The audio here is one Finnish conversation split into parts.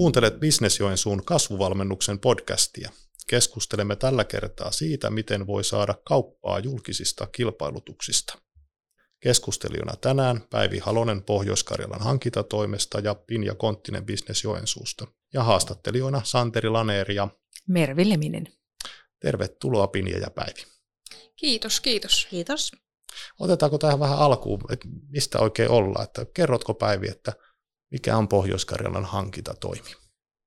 Kuuntelet Businessjoensuun kasvuvalmennuksen podcastia. Keskustelemme tällä kertaa siitä, miten voi saada kauppaa julkisista kilpailutuksista. Keskustelijana tänään Päivi Halonen Pohjois-Karjalan hankintatoimesta ja Pinja Konttinen Business Joensuusta. Ja haastattelijoina Santeri Laneeri ja Mervi Leminen. Tervetuloa Pinja ja Päivi. Kiitos, kiitos. Kiitos. Otetaanko tähän vähän alkuun, että mistä oikein ollaan? Että kerrotko Päivi, että mikä on Pohjois-Karjalan hankintatoimi?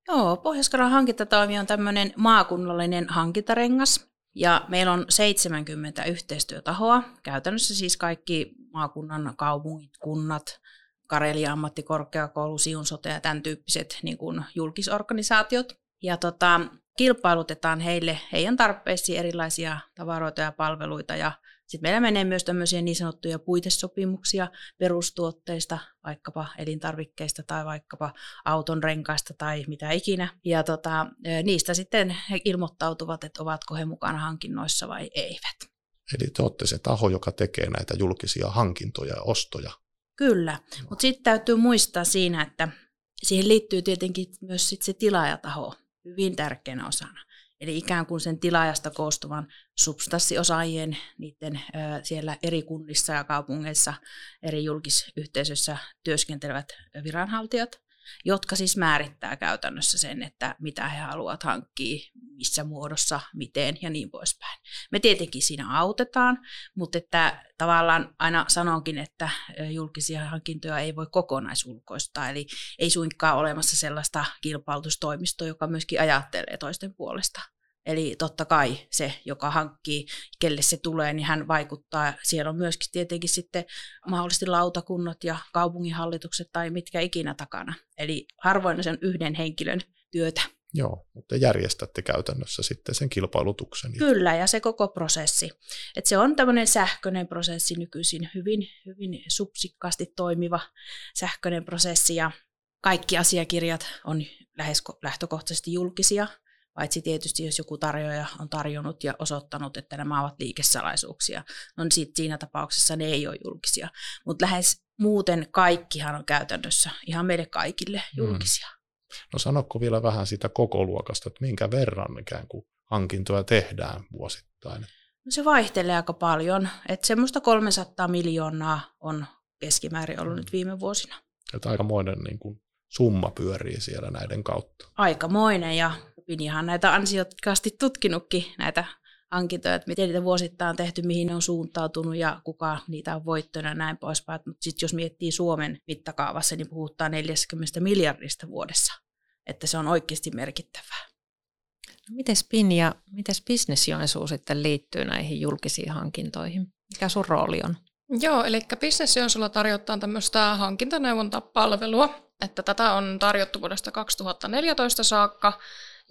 Joo, Pohjois-Karjalan hankintatoimi on tämmöinen maakunnallinen hankintarengas, ja meillä on 70 yhteistyötahoa, käytännössä siis kaikki maakunnan kaupungit, kunnat, Karelia ammattikorkeakoulu, Siun sote ja tämän tyyppiset niin kuin julkisorganisaatiot. Ja tota, kilpailutetaan heille heidän tarpeisiin erilaisia tavaroita ja palveluita ja sitten meillä menee myös tämmöisiä niin sanottuja puitesopimuksia perustuotteista, vaikkapa elintarvikkeista tai vaikkapa auton renkaista tai mitä ikinä. Ja tota, niistä sitten he ilmoittautuvat, että ovatko he mukana hankinnoissa vai eivät. Eli te olette se taho, joka tekee näitä julkisia hankintoja ja ostoja. Kyllä, mutta sitten täytyy muistaa siinä, että siihen liittyy tietenkin myös sit se tilaajataho hyvin tärkeänä osana. Eli ikään kuin sen tilaajasta koostuvan substanssiosaajien, niiden siellä eri kunnissa ja kaupungeissa, eri julkisyhteisöissä työskentelevät viranhaltijat, jotka siis määrittää käytännössä sen, että mitä he haluavat hankkia, missä muodossa, miten ja niin poispäin. Me tietenkin siinä autetaan, mutta että tavallaan aina sanonkin, että julkisia hankintoja ei voi kokonaisulkoistaa, eli ei suinkaan olemassa sellaista kilpailutustoimistoa, joka myöskin ajattelee toisten puolesta. Eli totta kai se, joka hankkii, kelle se tulee, niin hän vaikuttaa. Siellä on myöskin tietenkin sitten mahdollisesti lautakunnat ja kaupunginhallitukset tai mitkä ikinä takana. Eli harvoin sen yhden henkilön työtä. Joo, mutta järjestätte käytännössä sitten sen kilpailutuksen. Kyllä, ja se koko prosessi. Et se on tämmöinen sähköinen prosessi nykyisin, hyvin, hyvin supsikkaasti toimiva sähköinen prosessi, ja kaikki asiakirjat on lähes lähtökohtaisesti julkisia, Paitsi tietysti, jos joku tarjoaja on tarjonnut ja osoittanut, että nämä ovat liikesalaisuuksia, no niin siinä tapauksessa ne ei ole julkisia. Mutta lähes muuten kaikkihan on käytännössä ihan meille kaikille mm. julkisia. Mm. No sanokko vielä vähän siitä koko luokasta, että minkä verran ikään kuin hankintoja tehdään vuosittain? No se vaihtelee aika paljon. Että semmoista 300 miljoonaa on keskimäärin ollut mm. nyt viime vuosina. Että aikamoinen niin kuin summa pyörii siellä näiden kautta. Aikamoinen ja Vinjahan näitä ansiokkaasti tutkinutkin näitä hankintoja, että miten niitä vuosittain on tehty, mihin ne on suuntautunut ja kuka niitä on voittanut ja näin poispäin. Mutta sitten jos miettii Suomen mittakaavassa, niin puhutaan 40 miljardista vuodessa, että se on oikeasti merkittävää. No miten Spin ja miten Business Joensuu sitten liittyy näihin julkisiin hankintoihin? Mikä sun rooli on? Joo, eli Business Joensuulla tarjottaa tämmöistä hankintaneuvontapalvelua, että tätä on tarjottu vuodesta 2014 saakka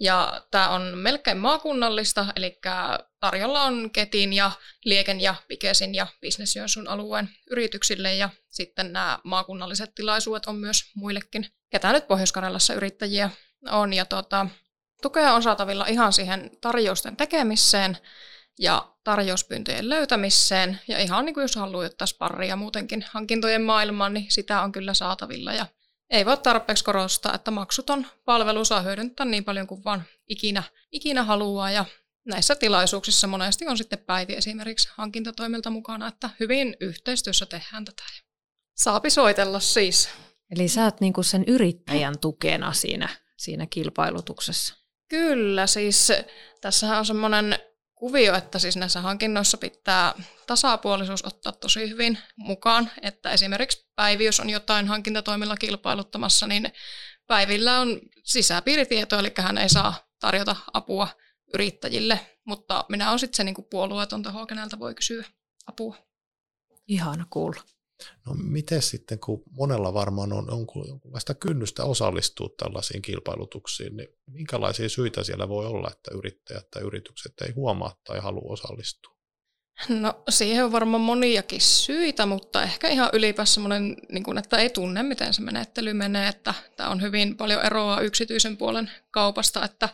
ja tämä on melkein maakunnallista, eli tarjolla on Ketin ja Lieken ja Pikesin ja Business Joensuun alueen yrityksille ja sitten nämä maakunnalliset tilaisuudet on myös muillekin, ketä nyt pohjois yrittäjiä on. Ja tuota, tukea on saatavilla ihan siihen tarjousten tekemiseen ja tarjouspyyntöjen löytämiseen. Ja ihan niin kuin jos haluaa ottaa sparria muutenkin hankintojen maailmaan, niin sitä on kyllä saatavilla. Ja ei voi tarpeeksi korostaa, että maksuton palvelu saa hyödyntää niin paljon kuin vaan ikinä, ikinä haluaa ja näissä tilaisuuksissa monesti on sitten Päivi esimerkiksi hankintatoimilta mukana, että hyvin yhteistyössä tehdään tätä. Saapi soitella siis. Eli sä oot niinku sen yrittäjän tukena siinä, siinä kilpailutuksessa. Kyllä, siis tässähän on semmoinen kuvio, että siis näissä hankinnoissa pitää tasapuolisuus ottaa tosi hyvin mukaan, että esimerkiksi Päivi, jos on jotain hankintatoimilla kilpailuttamassa, niin Päivillä on sisäpiiritieto, eli hän ei saa tarjota apua yrittäjille, mutta minä olen sitten se niin puolueeton taho, keneltä voi kysyä apua. Ihana kuulla. No miten sitten, kun monella varmaan on jonkunlaista kynnystä osallistua tällaisiin kilpailutuksiin, niin minkälaisia syitä siellä voi olla, että yrittäjät tai yritykset ei huomaa tai halua osallistua? No siihen on varmaan moniakin syitä, mutta ehkä ihan ylipäänsä semmoinen, niin että ei tunne, miten se menettely menee, että tämä on hyvin paljon eroa yksityisen puolen kaupasta, että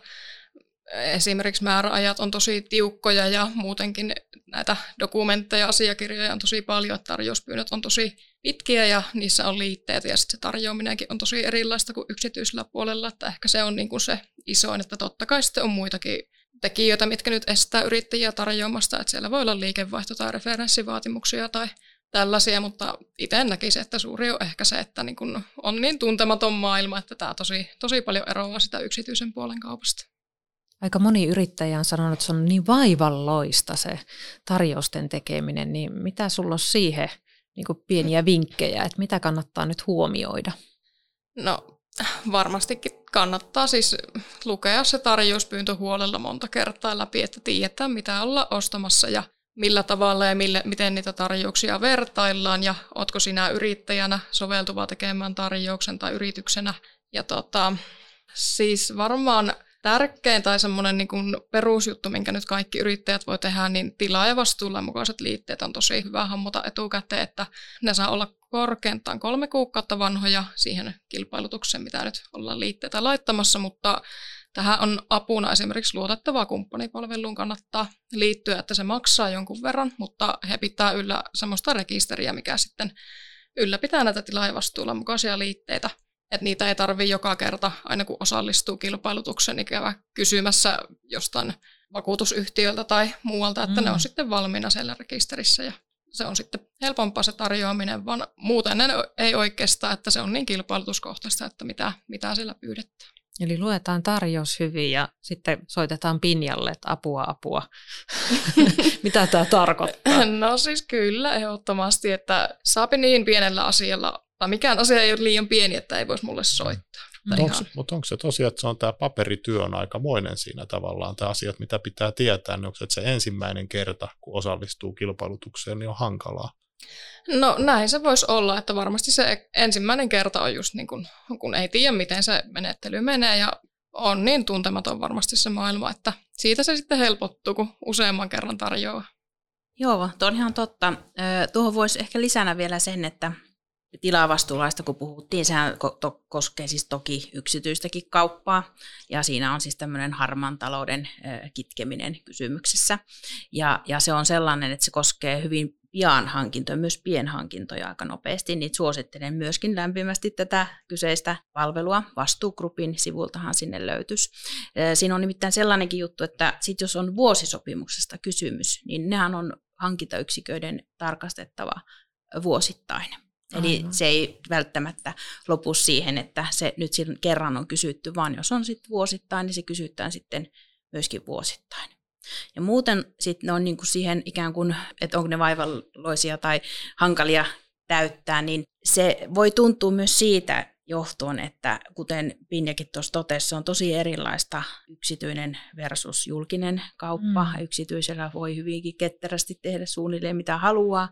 esimerkiksi määräajat on tosi tiukkoja ja muutenkin näitä dokumentteja, asiakirjoja on tosi paljon, että tarjouspyynnöt on tosi pitkiä ja niissä on liitteet ja sitten se tarjoaminenkin on tosi erilaista kuin yksityisellä puolella, että ehkä se on niin kuin se isoin, että totta kai sitten on muitakin tekijöitä, mitkä nyt estää yrittäjiä tarjoamasta, että siellä voi olla liikevaihto- tai referenssivaatimuksia tai tällaisia, mutta itse näkisin, että suuri on ehkä se, että niin kun on niin tuntematon maailma, että tämä tosi, tosi paljon eroaa sitä yksityisen puolen kaupasta. Aika moni yrittäjä on sanonut, että se on niin vaivalloista se tarjousten tekeminen, niin mitä sulla on siihen niin kuin pieniä vinkkejä, että mitä kannattaa nyt huomioida? No varmastikin kannattaa siis lukea se tarjouspyyntö huolella monta kertaa läpi, että tiedetään mitä olla ostamassa ja millä tavalla ja mille, miten niitä tarjouksia vertaillaan ja ootko sinä yrittäjänä soveltuva tekemään tarjouksen tai yrityksenä. Ja tota, siis varmaan tärkein tai semmoinen niin kuin perusjuttu, minkä nyt kaikki yrittäjät voi tehdä, niin tilaajavastuulla mukaiset liitteet on tosi hyvä hammota etukäteen, että ne saa olla korkeintaan kolme kuukautta vanhoja siihen kilpailutukseen, mitä nyt ollaan liitteitä laittamassa, mutta tähän on apuna esimerkiksi luotettavaa kumppanipalveluun kannattaa liittyä, että se maksaa jonkun verran, mutta he pitää yllä semmoista rekisteriä, mikä sitten ylläpitää näitä tilaajavastuulla mukaisia liitteitä että niitä ei tarvi joka kerta, aina kun osallistuu kilpailutukseen, niin käydä kysymässä jostain vakuutusyhtiöltä tai muualta, että mm. ne on sitten valmiina siellä rekisterissä ja se on sitten helpompaa se tarjoaminen, vaan muuten ei oikeastaan, että se on niin kilpailutuskohtaista, että mitä, mitä siellä pyydetään. Eli luetaan tarjous hyvin ja sitten soitetaan Pinjalle, että apua, apua. Mitä tämä tarkoittaa? No siis kyllä, ehdottomasti, että saapi niin pienellä asialla tai mikään asia ei ole liian pieni, että ei voisi mulle soittaa. Mm. Onko, mutta onko se tosiaan, että se on tämä paperityö on aikamoinen siinä tavallaan, tämä asiat, mitä pitää tietää, niin onko se, että se ensimmäinen kerta, kun osallistuu kilpailutukseen, niin on hankalaa? No näin se voisi olla, että varmasti se ensimmäinen kerta on just niin kun, kun ei tiedä, miten se menettely menee ja on niin tuntematon varmasti se maailma, että siitä se sitten helpottuu, kun useamman kerran tarjoaa. Joo, tuo on ihan totta. Tuohon voisi ehkä lisänä vielä sen, että tilavastuulaista kun puhuttiin, sehän koskee siis toki yksityistäkin kauppaa, ja siinä on siis tämmöinen harmaan talouden kitkeminen kysymyksessä. Ja, ja se on sellainen, että se koskee hyvin pian hankintoja, myös pienhankintoja aika nopeasti, niin suosittelen myöskin lämpimästi tätä kyseistä palvelua. Vastuugrupin sivultahan sinne löytyisi. Siinä on nimittäin sellainenkin juttu, että sit jos on vuosisopimuksesta kysymys, niin nehän on hankintayksiköiden tarkastettava vuosittain. Eli Aivan. se ei välttämättä lopu siihen, että se nyt kerran on kysytty, vaan jos on sitten vuosittain, niin se kysytään sitten myöskin vuosittain. Ja muuten sitten ne on niin kuin siihen ikään kuin, että onko ne vaivalloisia tai hankalia täyttää, niin se voi tuntua myös siitä, johtuen, että kuten Pinjakin tuossa totesi, se on tosi erilaista yksityinen versus julkinen kauppa. Mm. Yksityisellä voi hyvinkin ketterästi tehdä suunnilleen mitä haluaa,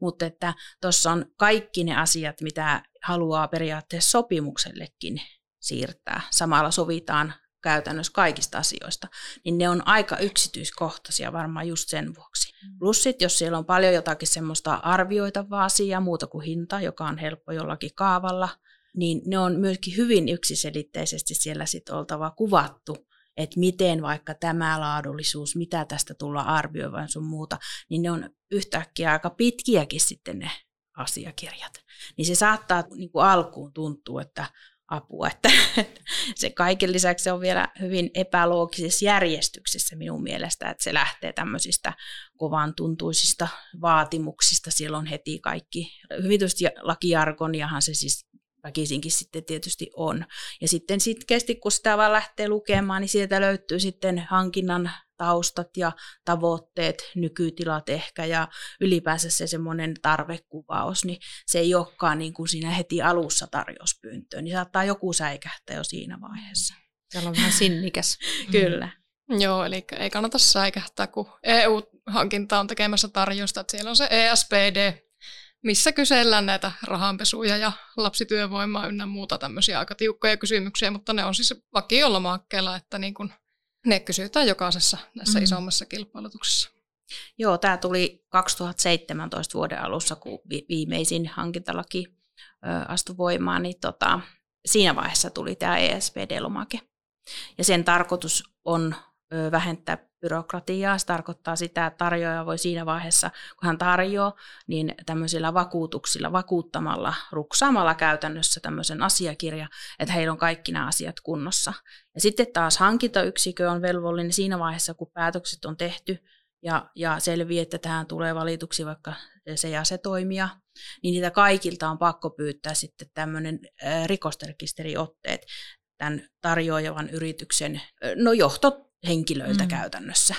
mutta että tuossa on kaikki ne asiat, mitä haluaa periaatteessa sopimuksellekin siirtää. Samalla sovitaan käytännössä kaikista asioista, niin ne on aika yksityiskohtaisia varmaan just sen vuoksi. Mm. Plus sit, jos siellä on paljon jotakin semmoista arvioitavaa asiaa, muuta kuin hinta, joka on helppo jollakin kaavalla – niin ne on myöskin hyvin yksiselitteisesti siellä sit oltava kuvattu, että miten vaikka tämä laadullisuus, mitä tästä tullaan arvioimaan sun muuta, niin ne on yhtäkkiä aika pitkiäkin sitten ne asiakirjat. Niin se saattaa niin kuin alkuun tuntua, että apua, että se kaiken lisäksi on vielä hyvin epäloogisessa järjestyksessä minun mielestä, että se lähtee tämmöisistä kovan tuntuisista vaatimuksista, siellä on heti kaikki, hyvityslakiargoniahan se siis väkisinkin sitten tietysti on. Ja sitten sitkeästi, kun sitä vaan lähtee lukemaan, niin sieltä löytyy sitten hankinnan taustat ja tavoitteet, nykytilat ehkä ja ylipäänsä se semmoinen tarvekuvaus, niin se ei olekaan niin kuin siinä heti alussa tarjouspyyntöön, niin saattaa joku säikähtää jo siinä vaiheessa. Siellä on vähän sinnikäs. Kyllä. Mm. Joo, eli ei kannata säikähtää, kun EU-hankinta on tekemässä tarjosta, että siellä on se ESPD, missä kysellään näitä rahanpesuja ja lapsityövoimaa ynnä muuta tämmöisiä aika tiukkoja kysymyksiä, mutta ne on siis vakiolomakkeella, että niin kun ne kysytään jokaisessa näissä mm. isommassa kilpailutuksessa. Joo, tämä tuli 2017 vuoden alussa, kun viimeisin hankintalaki astui voimaan, niin tota, siinä vaiheessa tuli tämä ESPD-lomake. Ja sen tarkoitus on vähentää byrokratiaa. Se tarkoittaa sitä, että tarjoaja voi siinä vaiheessa, kun hän tarjoaa, niin tämmöisillä vakuutuksilla, vakuuttamalla, ruksaamalla käytännössä tämmöisen asiakirja, että heillä on kaikki nämä asiat kunnossa. Ja sitten taas hankintayksikö on velvollinen siinä vaiheessa, kun päätökset on tehty, ja, ja selviää, että tähän tulee valituksi vaikka se ja se toimija, niin niitä kaikilta on pakko pyytää sitten tämmöinen rikosrekisteriotteet tämän tarjoajavan yrityksen no johtohenkilöiltä mm. käytännössä.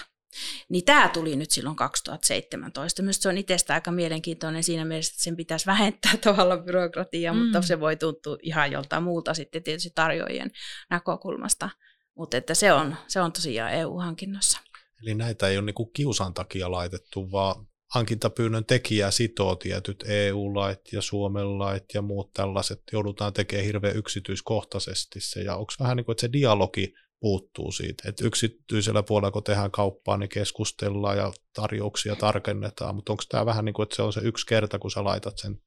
Niin tämä tuli nyt silloin 2017. Myös se on itsestä aika mielenkiintoinen siinä mielessä, että sen pitäisi vähentää tavallaan byrokratiaa, mm. mutta se voi tuntua ihan joltain muulta sitten tietysti tarjoajien näkökulmasta. Mutta että se on, se on tosiaan EU-hankinnossa. Eli näitä ei ole niinku kiusan takia laitettu, vaan hankintapyynnön tekijää sitoo tietyt EU-lait ja Suomen lait ja muut tällaiset, joudutaan tekemään hirveän yksityiskohtaisesti se, ja onko vähän niin kuin, että se dialogi puuttuu siitä, että yksityisellä puolella, kun tehdään kauppaa, niin keskustellaan ja tarjouksia tarkennetaan, mutta onko tämä vähän niin kuin, että se on se yksi kerta, kun sä laitat sen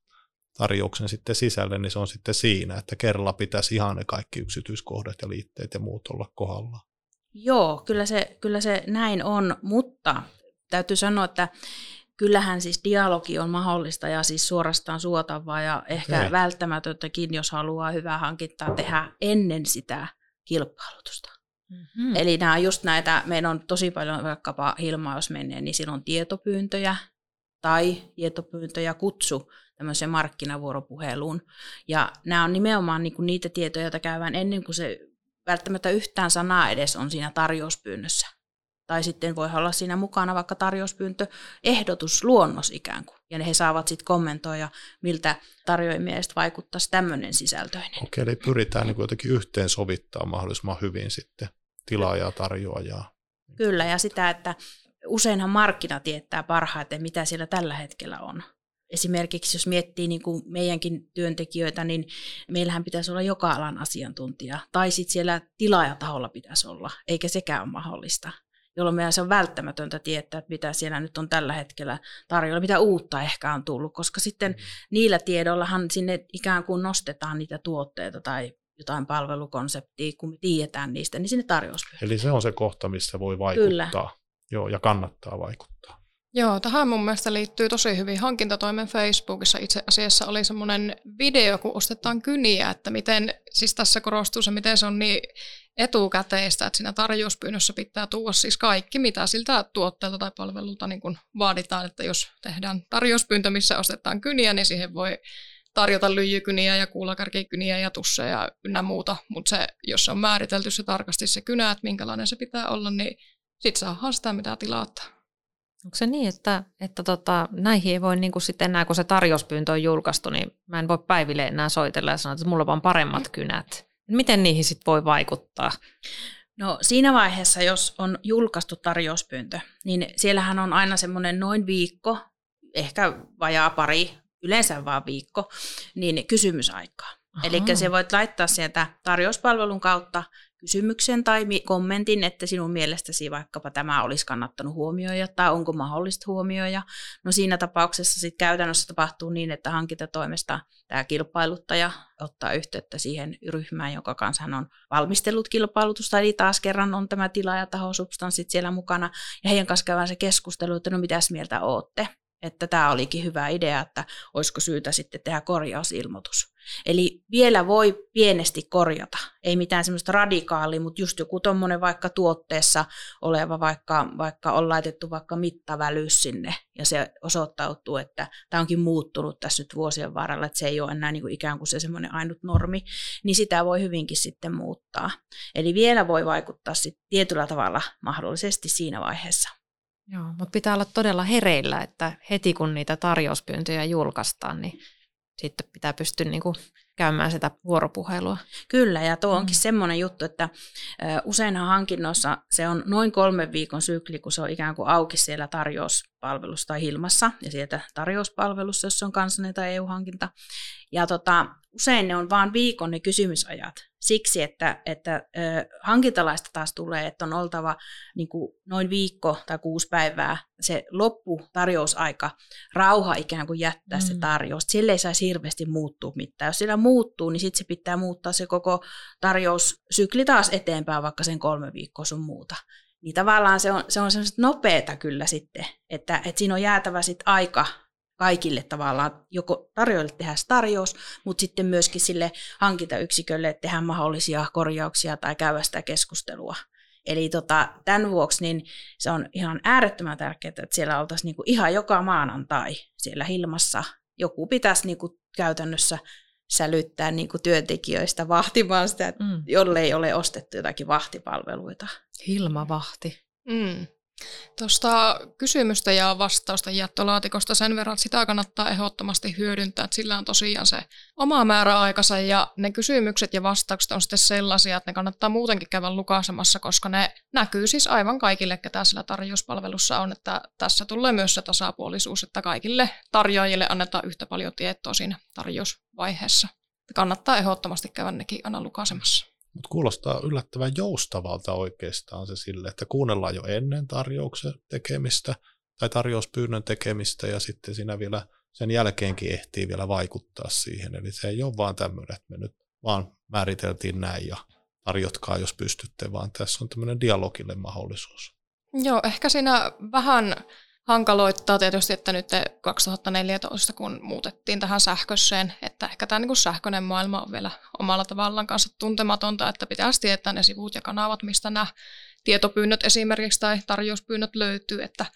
tarjouksen sitten sisälle, niin se on sitten siinä, että kerralla pitäisi ihan ne kaikki yksityiskohdat ja liitteet ja muut olla kohdallaan. Joo, kyllä se, kyllä se näin on, mutta täytyy sanoa, että kyllähän siis dialogi on mahdollista ja siis suorastaan suotavaa ja ehkä okay. välttämätöntäkin, jos haluaa hyvää hankintaa tehdä ennen sitä kilpailutusta. Mm-hmm. Eli nämä on just näitä, meillä on tosi paljon vaikkapa Hilma, jos menee, niin silloin tietopyyntöjä tai tietopyyntöjä kutsu tämmöiseen markkinavuoropuheluun. Ja nämä on nimenomaan niinku niitä tietoja, joita käydään ennen kuin se välttämättä yhtään sanaa edes on siinä tarjouspyynnössä. Tai sitten voi olla siinä mukana vaikka tarjouspyyntö, ehdotus, luonnos ikään kuin. Ja he saavat sitten kommentoida, miltä tarjoajien mielestä vaikuttaisi tämmöinen sisältöinen. Okei, eli pyritään niin jotenkin yhteen sovittaa mahdollisimman hyvin sitten tilaajaa, tarjoajaa. Kyllä, ja sitä, että useinhan markkina tietää parhaiten, mitä siellä tällä hetkellä on. Esimerkiksi jos miettii niin kuin meidänkin työntekijöitä, niin meillähän pitäisi olla joka alan asiantuntija. Tai sitten siellä tilaajataholla pitäisi olla, eikä sekään ole mahdollista jolloin meidän se on välttämätöntä tietää, että mitä siellä nyt on tällä hetkellä tarjolla, mitä uutta ehkä on tullut, koska sitten mm. niillä tiedoillahan sinne ikään kuin nostetaan niitä tuotteita tai jotain palvelukonseptia, kun me tiedetään niistä, niin sinne tarjous. Eli se on se kohta, missä voi vaikuttaa. Kyllä. Joo, ja kannattaa vaikuttaa. Joo, tähän mun mielestä liittyy tosi hyvin hankintatoimen Facebookissa. Itse asiassa oli semmoinen video, kun ostetaan kyniä, että miten, siis tässä korostuu se, miten se on niin etukäteistä, että siinä tarjouspyynnössä pitää tuoda siis kaikki, mitä siltä tuotteelta tai palvelulta niin kun vaaditaan, että jos tehdään tarjouspyyntö, missä ostetaan kyniä, niin siihen voi tarjota lyijykyniä ja kuulakärkikyniä ja tusseja ynnä muuta, mutta se, jos se on määritelty se tarkasti se kynä, että minkälainen se pitää olla, niin sitten saa sitä, mitä tilaattaa. Onko se niin, että, että tota, näihin ei voi niin kuin sitten enää, kun se tarjouspyyntö on julkaistu, niin mä en voi päiville enää soitella ja sanoa, että mulla on paremmat kynät. Miten niihin sitten voi vaikuttaa? No siinä vaiheessa, jos on julkaistu tarjouspyyntö, niin siellähän on aina semmoinen noin viikko, ehkä vajaa pari, yleensä vaan viikko, niin kysymysaikaa. Eli se voit laittaa sieltä tarjouspalvelun kautta kysymyksen tai kommentin, että sinun mielestäsi vaikkapa tämä olisi kannattanut huomioida tai onko mahdollista huomioida. No siinä tapauksessa sitten käytännössä tapahtuu niin, että hankintatoimesta tämä kilpailuttaja ottaa yhteyttä siihen ryhmään, jonka kanssa hän on valmistellut kilpailutusta, eli taas kerran on tämä taho substanssit siellä mukana, ja heidän kanssa käydään se keskustelu, että no mitäs mieltä ootte että tämä olikin hyvä idea, että olisiko syytä sitten tehdä korjausilmoitus. Eli vielä voi pienesti korjata, ei mitään semmoista radikaalia, mutta just joku tuommoinen vaikka tuotteessa oleva, vaikka, vaikka on laitettu vaikka mittavälys sinne, ja se osoittautuu, että tämä onkin muuttunut tässä nyt vuosien varrella, että se ei ole enää niin kuin ikään kuin se semmoinen ainut normi, niin sitä voi hyvinkin sitten muuttaa. Eli vielä voi vaikuttaa sitten tietyllä tavalla mahdollisesti siinä vaiheessa. Joo, mutta pitää olla todella hereillä, että heti kun niitä tarjouspyyntöjä julkaistaan, niin sitten pitää pystyä niin kuin käymään sitä vuoropuhelua. Kyllä, ja tuo onkin mm. semmoinen juttu, että useinhan hankinnoissa se on noin kolmen viikon sykli, kun se on ikään kuin auki siellä tarjouspalvelussa tai Hilmassa, ja sieltä tarjouspalvelussa, jos on kansallinen tai EU-hankinta. Ja tota, usein ne on vain viikon ne kysymysajat. Siksi, että, että ö, hankintalaista taas tulee, että on oltava niin kuin noin viikko tai kuusi päivää se lopputarjousaika, rauha ikään kuin jättää mm. se tarjous. Sille ei saisi hirveästi muuttua mitään. Jos sillä muuttuu, niin sitten se pitää muuttaa se koko tarjoussykli taas eteenpäin, vaikka sen kolme viikkoa sun muuta niin tavallaan se on, se on semmoista nopeata kyllä sitten, että, että siinä on jäätävä sitten aika kaikille tavallaan, joko tarjoajille tehdään tarjous, mutta sitten myöskin sille hankintayksikölle, tehdään mahdollisia korjauksia tai käydä sitä keskustelua. Eli tota, tämän vuoksi niin se on ihan äärettömän tärkeää, että siellä oltaisiin niinku ihan joka maanantai siellä Hilmassa. Joku pitäisi niinku käytännössä sälyttää niinku työntekijöistä vahtimaan sitä, mm. jollei ole ostettu jotakin vahtipalveluita. Hilmavahti. Mm. Tuosta kysymystä ja vastausta jättölaatikosta sen verran, että sitä kannattaa ehdottomasti hyödyntää, että sillä on tosiaan se oma määräaikansa ja ne kysymykset ja vastaukset on sitten sellaisia, että ne kannattaa muutenkin käydä lukaisemassa, koska ne näkyy siis aivan kaikille, ketä sillä tarjouspalvelussa on, että tässä tulee myös se tasapuolisuus, että kaikille tarjoajille annetaan yhtä paljon tietoa siinä tarjousvaiheessa. Kannattaa ehdottomasti käydä nekin aina lukaisemassa. Mutta kuulostaa yllättävän joustavalta oikeastaan se sille, että kuunnellaan jo ennen tarjouksen tekemistä tai tarjouspyynnön tekemistä ja sitten siinä vielä sen jälkeenkin ehtii vielä vaikuttaa siihen. Eli se ei ole vaan tämmöinen, että me nyt vaan määriteltiin näin ja tarjotkaa, jos pystytte, vaan tässä on tämmöinen dialogille mahdollisuus. Joo, ehkä siinä vähän hankaloittaa tietysti, että nyt 2014, kun muutettiin tähän sähköiseen, että ehkä tämä niin sähköinen maailma on vielä omalla tavallaan kanssa tuntematonta, että pitäisi tietää ne sivut ja kanavat, mistä nämä tietopyynnöt esimerkiksi tai tarjouspyynnöt löytyy, että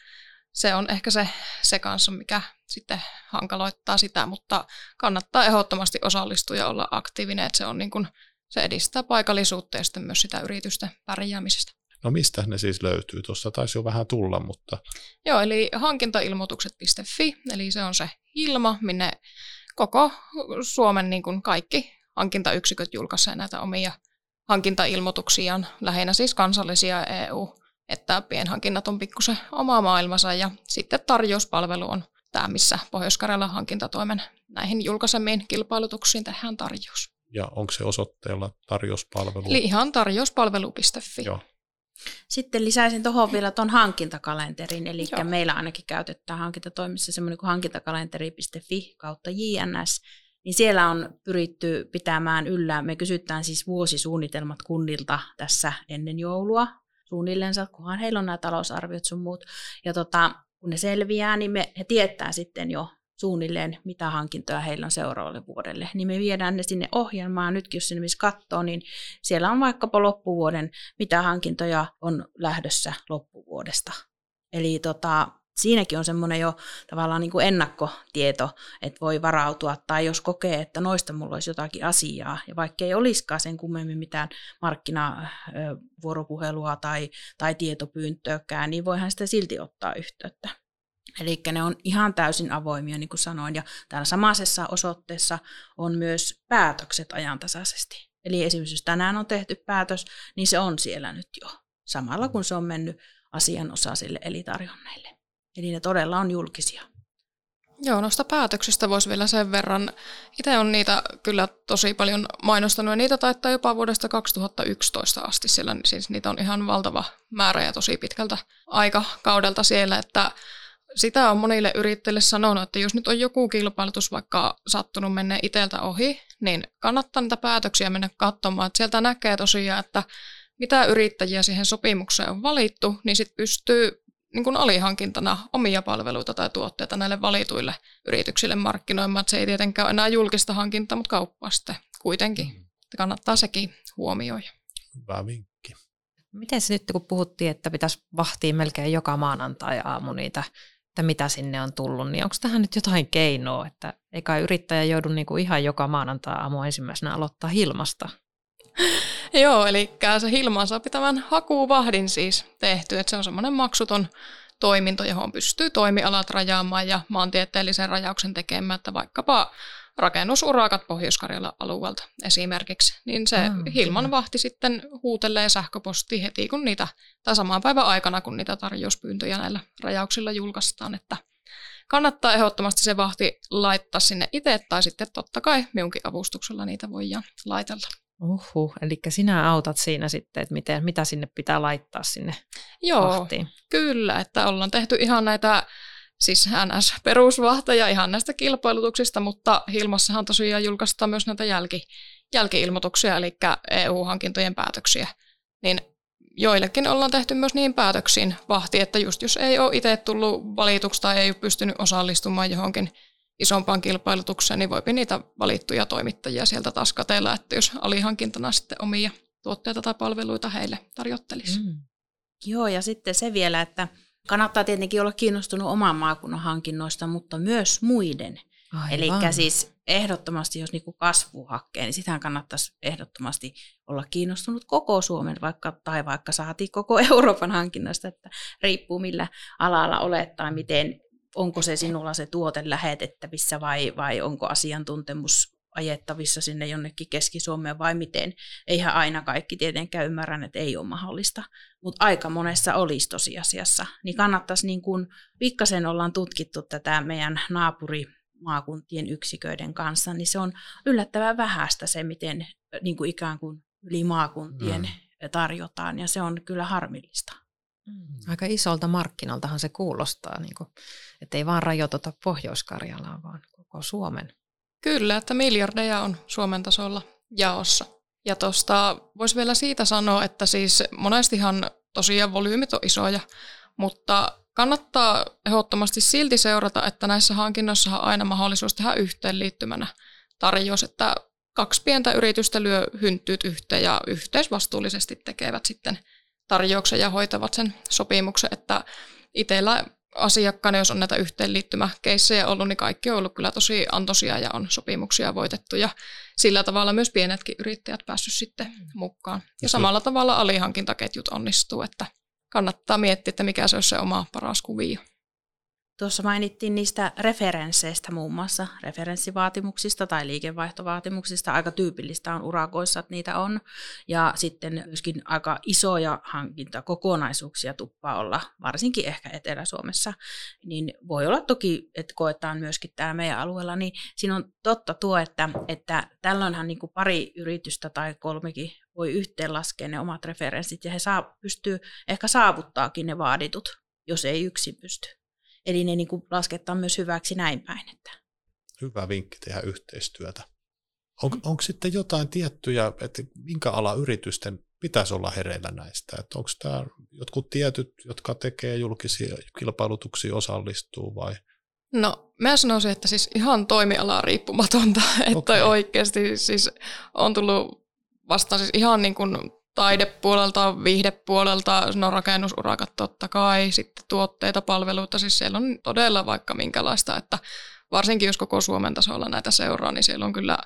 se on ehkä se, se kanssa, mikä sitten hankaloittaa sitä, mutta kannattaa ehdottomasti osallistua ja olla aktiivinen, että se, on niin kuin, se edistää paikallisuutta ja sitten myös sitä yritysten pärjäämisestä. No mistä ne siis löytyy? Tuossa taisi jo vähän tulla, mutta... Joo, eli hankintailmoitukset.fi, eli se on se ilma, minne koko Suomen niin kuin kaikki hankintayksiköt julkaisee näitä omia hankintailmoituksiaan, lähinnä siis kansallisia EU, että pienhankinnat on pikkusen oma maailmansa ja sitten tarjouspalvelu on tämä, missä pohjois hankintatoimen näihin julkaisemiin kilpailutuksiin tehdään tarjous. Ja onko se osoitteella tarjouspalvelu? Eli ihan tarjouspalvelu.fi. Joo. Sitten lisäisin tuohon vielä tuon hankintakalenterin, eli Joo. meillä ainakin käytetään hankintatoimissa semmoinen kuin hankintakalenteri.fi kautta JNS, niin siellä on pyritty pitämään yllä, me kysytään siis vuosisuunnitelmat kunnilta tässä ennen joulua suunnilleen, kunhan heillä on nämä talousarviot sun muut, ja tota, kun ne selviää, niin me, he tietää sitten jo suunnilleen, mitä hankintoja heillä on seuraavalle vuodelle. Niin me viedään ne sinne ohjelmaan. Nytkin jos sinne missä katsoo, niin siellä on vaikkapa loppuvuoden, mitä hankintoja on lähdössä loppuvuodesta. Eli tota, siinäkin on semmoinen jo tavallaan niin kuin ennakkotieto, että voi varautua, tai jos kokee, että noista mulla olisi jotakin asiaa, ja vaikka ei olisikaan sen kummemmin mitään markkinavuoropuhelua tai, tai tietopyyntöäkään, niin voihan sitä silti ottaa yhteyttä. Eli ne on ihan täysin avoimia, niin kuin sanoin. Ja täällä samaisessa osoitteessa on myös päätökset ajantasaisesti. Eli esimerkiksi jos tänään on tehty päätös, niin se on siellä nyt jo. Samalla kun se on mennyt asianosaisille eli tarjonneille. Eli ne todella on julkisia. Joo, noista päätöksistä voisi vielä sen verran. Itse on niitä kyllä tosi paljon mainostanut ja niitä taittaa jopa vuodesta 2011 asti, sillä siis niitä on ihan valtava määrä ja tosi pitkältä aikakaudelta siellä, että sitä on monille yrittäjille sanonut, että jos nyt on joku kilpailutus vaikka sattunut mennä iteltä ohi, niin kannattaa niitä päätöksiä mennä katsomaan. Että sieltä näkee tosiaan, että mitä yrittäjiä siihen sopimukseen on valittu, niin sitten pystyy niin kuin alihankintana omia palveluita tai tuotteita näille valituille yrityksille markkinoimaan. Että se ei tietenkään ole enää julkista hankintaa, mutta kauppaa sitten kuitenkin. Mm. Kannattaa sekin huomioida. Hyvä vinkki. Miten se nyt, kun puhuttiin, että pitäisi vahtia melkein joka maanantai aamu niitä että mitä sinne on tullut, niin onko tähän nyt jotain keinoa, että ei kai yrittäjä joudu niinku ihan joka maanantai aamu ensimmäisenä aloittaa hilmasta? Joo, eli se Hilma saa pitävän hakuvahdin siis tehty, että se on semmoinen maksuton toiminto, johon pystyy toimialat rajaamaan ja maantieteellisen rajauksen tekemään, että vaikkapa rakennusurakat pohjois alueelta esimerkiksi, niin se mm, Hilman vahti sitten huutelee sähköposti heti, kun niitä, tai samaan päivän aikana, kun niitä tarjouspyyntöjä näillä rajauksilla julkaistaan, että kannattaa ehdottomasti se vahti laittaa sinne itse, tai sitten totta kai minunkin avustuksella niitä voidaan laitella. Uhu, eli sinä autat siinä sitten, että miten, mitä sinne pitää laittaa sinne Joo, vahtiin. kyllä, että ollaan tehty ihan näitä siis NS-perusvahtaja ihan näistä kilpailutuksista, mutta Hilmassahan tosiaan julkaistaan myös näitä jälki, jälkiilmoituksia, eli EU-hankintojen päätöksiä. Niin joillekin ollaan tehty myös niin päätöksiin vahti, että just jos ei ole itse tullut valituksi tai ei ole pystynyt osallistumaan johonkin isompaan kilpailutukseen, niin voipi niitä valittuja toimittajia sieltä taas katella, että jos alihankintana sitten omia tuotteita tai palveluita heille tarjottelisi. Mm. Joo, ja sitten se vielä, että kannattaa tietenkin olla kiinnostunut oman maakunnan hankinnoista, mutta myös muiden. Eli siis ehdottomasti, jos niinku kasvu hakkee, niin sitähän kannattaisi ehdottomasti olla kiinnostunut koko Suomen, vaikka, tai vaikka saatiin koko Euroopan hankinnasta, että riippuu millä alalla olet tai miten, onko se sinulla se tuote lähetettävissä vai, vai onko asiantuntemus ajettavissa sinne jonnekin Keski-Suomeen vai miten. Eihän aina kaikki tietenkään ymmärrän, että ei ole mahdollista, mutta aika monessa olisi tosiasiassa. Niin kannattaisi, niin kuin pikkasen ollaan tutkittu tätä meidän naapuri maakuntien yksiköiden kanssa, niin se on yllättävän vähäistä se, miten niin kuin ikään kuin yli maakuntien mm. tarjotaan, ja se on kyllä harmillista. Mm. Aika isolta markkinaltahan se kuulostaa, niin kuin, että ei vaan rajoiteta Pohjois-Karjalaa, vaan koko Suomen. Kyllä, että miljardeja on Suomen tasolla jaossa. Ja tuosta voisi vielä siitä sanoa, että siis monestihan tosiaan volyymit on isoja, mutta kannattaa ehdottomasti silti seurata, että näissä hankinnoissa on aina mahdollisuus tehdä yhteenliittymänä tarjous, että kaksi pientä yritystä lyö hynttyyt yhteen ja yhteisvastuullisesti tekevät sitten tarjouksen ja hoitavat sen sopimuksen, että itsellä asiakkaana, jos on näitä yhteenliittymäkeissejä ollut, niin kaikki on ollut kyllä tosi antoisia ja on sopimuksia voitettu ja sillä tavalla myös pienetkin yrittäjät päässyt sitten mukaan. Ja samalla tavalla alihankintaketjut onnistuu, että kannattaa miettiä, että mikä se olisi se oma paras kuvio. Tuossa mainittiin niistä referensseistä muun muassa, referenssivaatimuksista tai liikevaihtovaatimuksista. Aika tyypillistä on urakoissa, että niitä on. Ja sitten myöskin aika isoja hankintakokonaisuuksia tuppaa olla, varsinkin ehkä Etelä-Suomessa. Niin voi olla toki, että koetaan myöskin täällä meidän alueella, niin siinä on totta tuo, että, että tällöinhän niin kuin pari yritystä tai kolmekin voi yhteenlaskea ne omat referenssit ja he saa, pystyy ehkä saavuttaakin ne vaaditut, jos ei yksin pysty. Eli ne niin kuin lasketaan myös hyväksi näin päin. Että. Hyvä vinkki tehdä yhteistyötä. On, mm. onko sitten jotain tiettyjä, että minkä ala yritysten pitäisi olla hereillä näistä? Että onko tämä jotkut tietyt, jotka tekee julkisia kilpailutuksia, osallistuu vai? No, mä sanoisin, että siis ihan toimialaa riippumatonta, että okay. oikeasti siis on tullut vastaan siis ihan niin kuin taidepuolelta, viihdepuolelta, no rakennusurakat totta kai, sitten tuotteita, palveluita, siis siellä on todella vaikka minkälaista, että varsinkin jos koko Suomen tasolla näitä seuraa, niin siellä on kyllä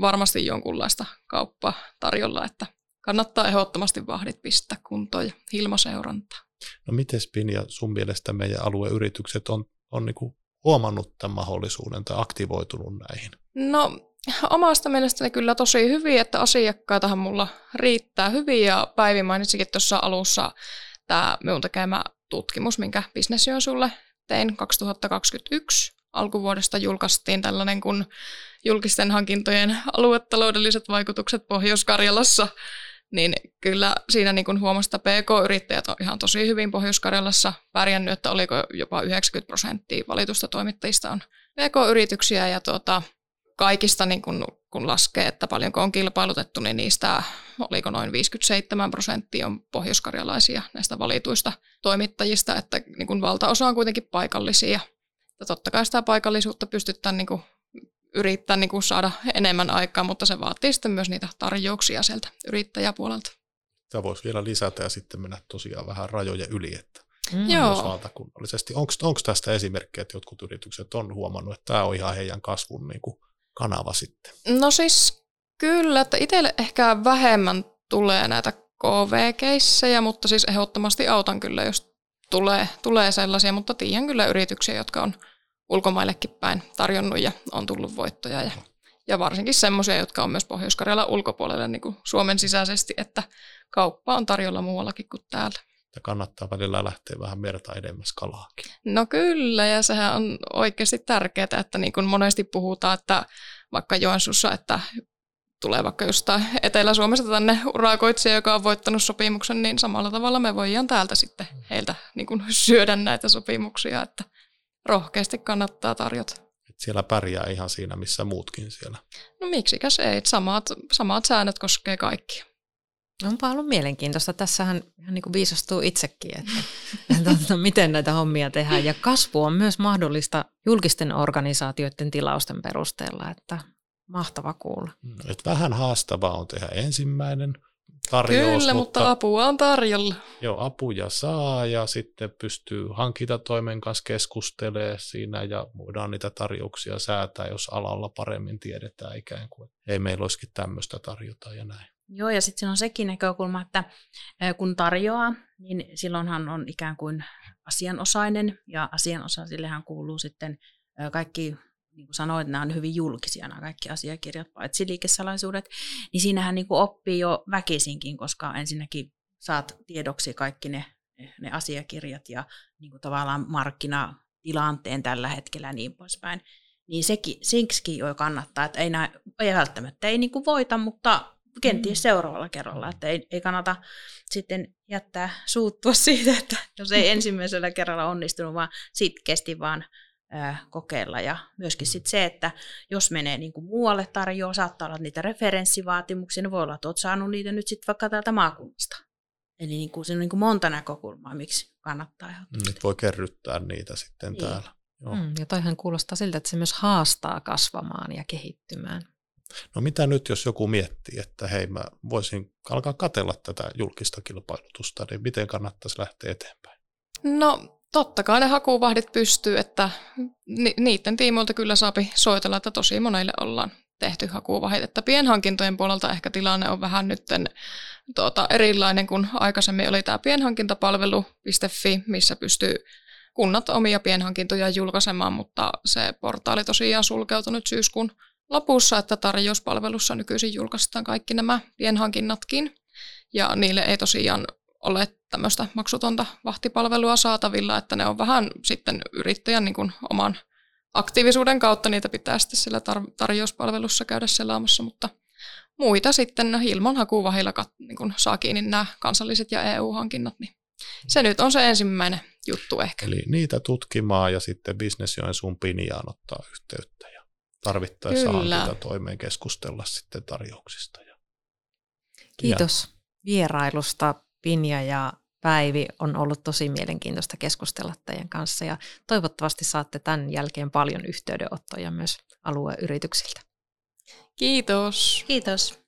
varmasti jonkunlaista kauppaa tarjolla, että kannattaa ehdottomasti vahdit pistää kuntoon ja hilmaseurantaa. No miten Spinja sun mielestä meidän alueyritykset on, on niin huomannut tämän mahdollisuuden tai aktivoitunut näihin? No omasta mielestäni kyllä tosi hyvin, että asiakkaitahan mulla riittää hyvin. Ja Päivi mainitsikin tuossa alussa tämä minun tekemä tutkimus, minkä Business sulle tein 2021. Alkuvuodesta julkaistiin tällainen kuin julkisten hankintojen aluetaloudelliset vaikutukset Pohjois-Karjalassa, niin kyllä siinä niin kuin huomasi, että PK-yrittäjät on ihan tosi hyvin Pohjois-Karjalassa pärjännyt, että oliko jopa 90 prosenttia valitusta toimittajista on PK-yrityksiä ja tuota, kaikista, niin kun, kun laskee, että paljonko on kilpailutettu, niin niistä oliko noin 57 prosenttia on pohjoiskarjalaisia näistä valituista toimittajista, että niin kun valtaosa on kuitenkin paikallisia. Ja totta kai sitä paikallisuutta pystytään niin kun, yrittää niin kun saada enemmän aikaa, mutta se vaatii sitten myös niitä tarjouksia sieltä yrittäjäpuolelta. Tämä voisi vielä lisätä ja sitten mennä tosiaan vähän rajojen yli, että mm. Joo. valtakunnallisesti. Onko tästä esimerkkejä, että jotkut yritykset on huomannut, että tämä on ihan heidän kasvun niin kuin kanava sitten? No siis kyllä, että itselle ehkä vähemmän tulee näitä KV-keissejä, mutta siis ehdottomasti autan kyllä, jos tulee, tulee sellaisia, mutta tiedän kyllä yrityksiä, jotka on ulkomaillekin päin tarjonnut ja on tullut voittoja ja, ja varsinkin semmoisia, jotka on myös pohjois ulkopuolelle niin kuin Suomen sisäisesti, että kauppa on tarjolla muuallakin kuin täällä. Ja kannattaa välillä lähteä vähän merta edemmäs kalaakin. No kyllä, ja sehän on oikeasti tärkeää, että niin kuin monesti puhutaan, että vaikka Joensuussa, että tulee vaikka jostain Etelä-Suomesta tänne urakoitsija, joka on voittanut sopimuksen, niin samalla tavalla me voidaan täältä sitten heiltä niin kuin syödä näitä sopimuksia, että rohkeasti kannattaa tarjota. Et siellä pärjää ihan siinä, missä muutkin siellä. No miksikäs ei, samat, samat säännöt koskee kaikkia. Onpa ollut mielenkiintoista. Tässähän ihan niin kuin viisastuu itsekin, että, että miten näitä hommia tehdään. Ja kasvu on myös mahdollista julkisten organisaatioiden tilausten perusteella, että mahtava kuulla. Mm, et vähän haastavaa on tehdä ensimmäinen tarjous. Kyllä, mutta, mutta apua on tarjolla. Joo, apuja saa ja sitten pystyy hankintatoimen kanssa keskustelemaan siinä ja voidaan niitä tarjouksia säätää, jos alalla paremmin tiedetään ikään kuin, ei meillä olisikin tämmöistä tarjota ja näin. Joo, ja sitten on sekin näkökulma, että kun tarjoaa, niin silloinhan on ikään kuin asianosainen, ja asianosaisillehan kuuluu sitten kaikki, niin kuin sanoit, nämä on hyvin julkisia nämä kaikki asiakirjat, paitsi liikesalaisuudet, niin siinähän niin kuin oppii jo väkisinkin, koska ensinnäkin saat tiedoksi kaikki ne, ne asiakirjat ja niin kuin tavallaan markkinatilanteen tällä hetkellä ja niin poispäin. Niin sekin, siksi jo kannattaa, että ei, näin, ei välttämättä ei niin kuin voita, mutta kenties mm. seuraavalla kerralla, että ei, ei kannata sitten jättää suuttua siitä, että jos ei ensimmäisellä kerralla onnistunut, vaan sitkeästi vaan ää, kokeilla. Ja myöskin sit se, että jos menee niin kuin muualle tarjoaa, saattaa olla niitä referenssivaatimuksia, niin voi olla, että olet saanut niitä nyt sitten vaikka täältä maakunnasta. Eli niin kuin, siinä on niin kuin monta näkökulmaa, miksi kannattaa. Nyt mm, voi kerryttää niitä sitten niin. täällä. Joo. Mm, ja toihan kuulostaa siltä, että se myös haastaa kasvamaan ja kehittymään. No mitä nyt, jos joku miettii, että hei mä voisin alkaa katella tätä julkista kilpailutusta, niin miten kannattaisi lähteä eteenpäin? No totta kai ne hakuvahdit pystyy, että ni- niiden tiimoilta kyllä saapi soitella, että tosi monille ollaan tehty hakuvahit. Että pienhankintojen puolelta ehkä tilanne on vähän nyt tuota, erilainen kuin aikaisemmin oli tämä pienhankintapalvelu.fi, missä pystyy kunnat omia pienhankintoja julkaisemaan, mutta se portaali tosiaan sulkeutunut syyskuun lopussa, että tarjouspalvelussa nykyisin julkaistaan kaikki nämä pienhankinnatkin. Ja niille ei tosiaan ole tämmöistä maksutonta vahtipalvelua saatavilla, että ne on vähän sitten yrittäjän niin kuin oman aktiivisuuden kautta niitä pitää sitten siellä tar- tarjouspalvelussa käydä selaamassa, mutta muita sitten ilman hakuvahilla kat- niin saa kiinni nämä kansalliset ja EU-hankinnat, niin se nyt on se ensimmäinen juttu ehkä. Eli niitä tutkimaan ja sitten Business sun Piniaan ottaa yhteyttä tarvittaessa hankita toimeen keskustella sitten tarjouksista. Kiitos ja. vierailusta Pinja ja Päivi. On ollut tosi mielenkiintoista keskustella teidän kanssa ja toivottavasti saatte tämän jälkeen paljon yhteydenottoja myös alueyrityksiltä. Kiitos. Kiitos.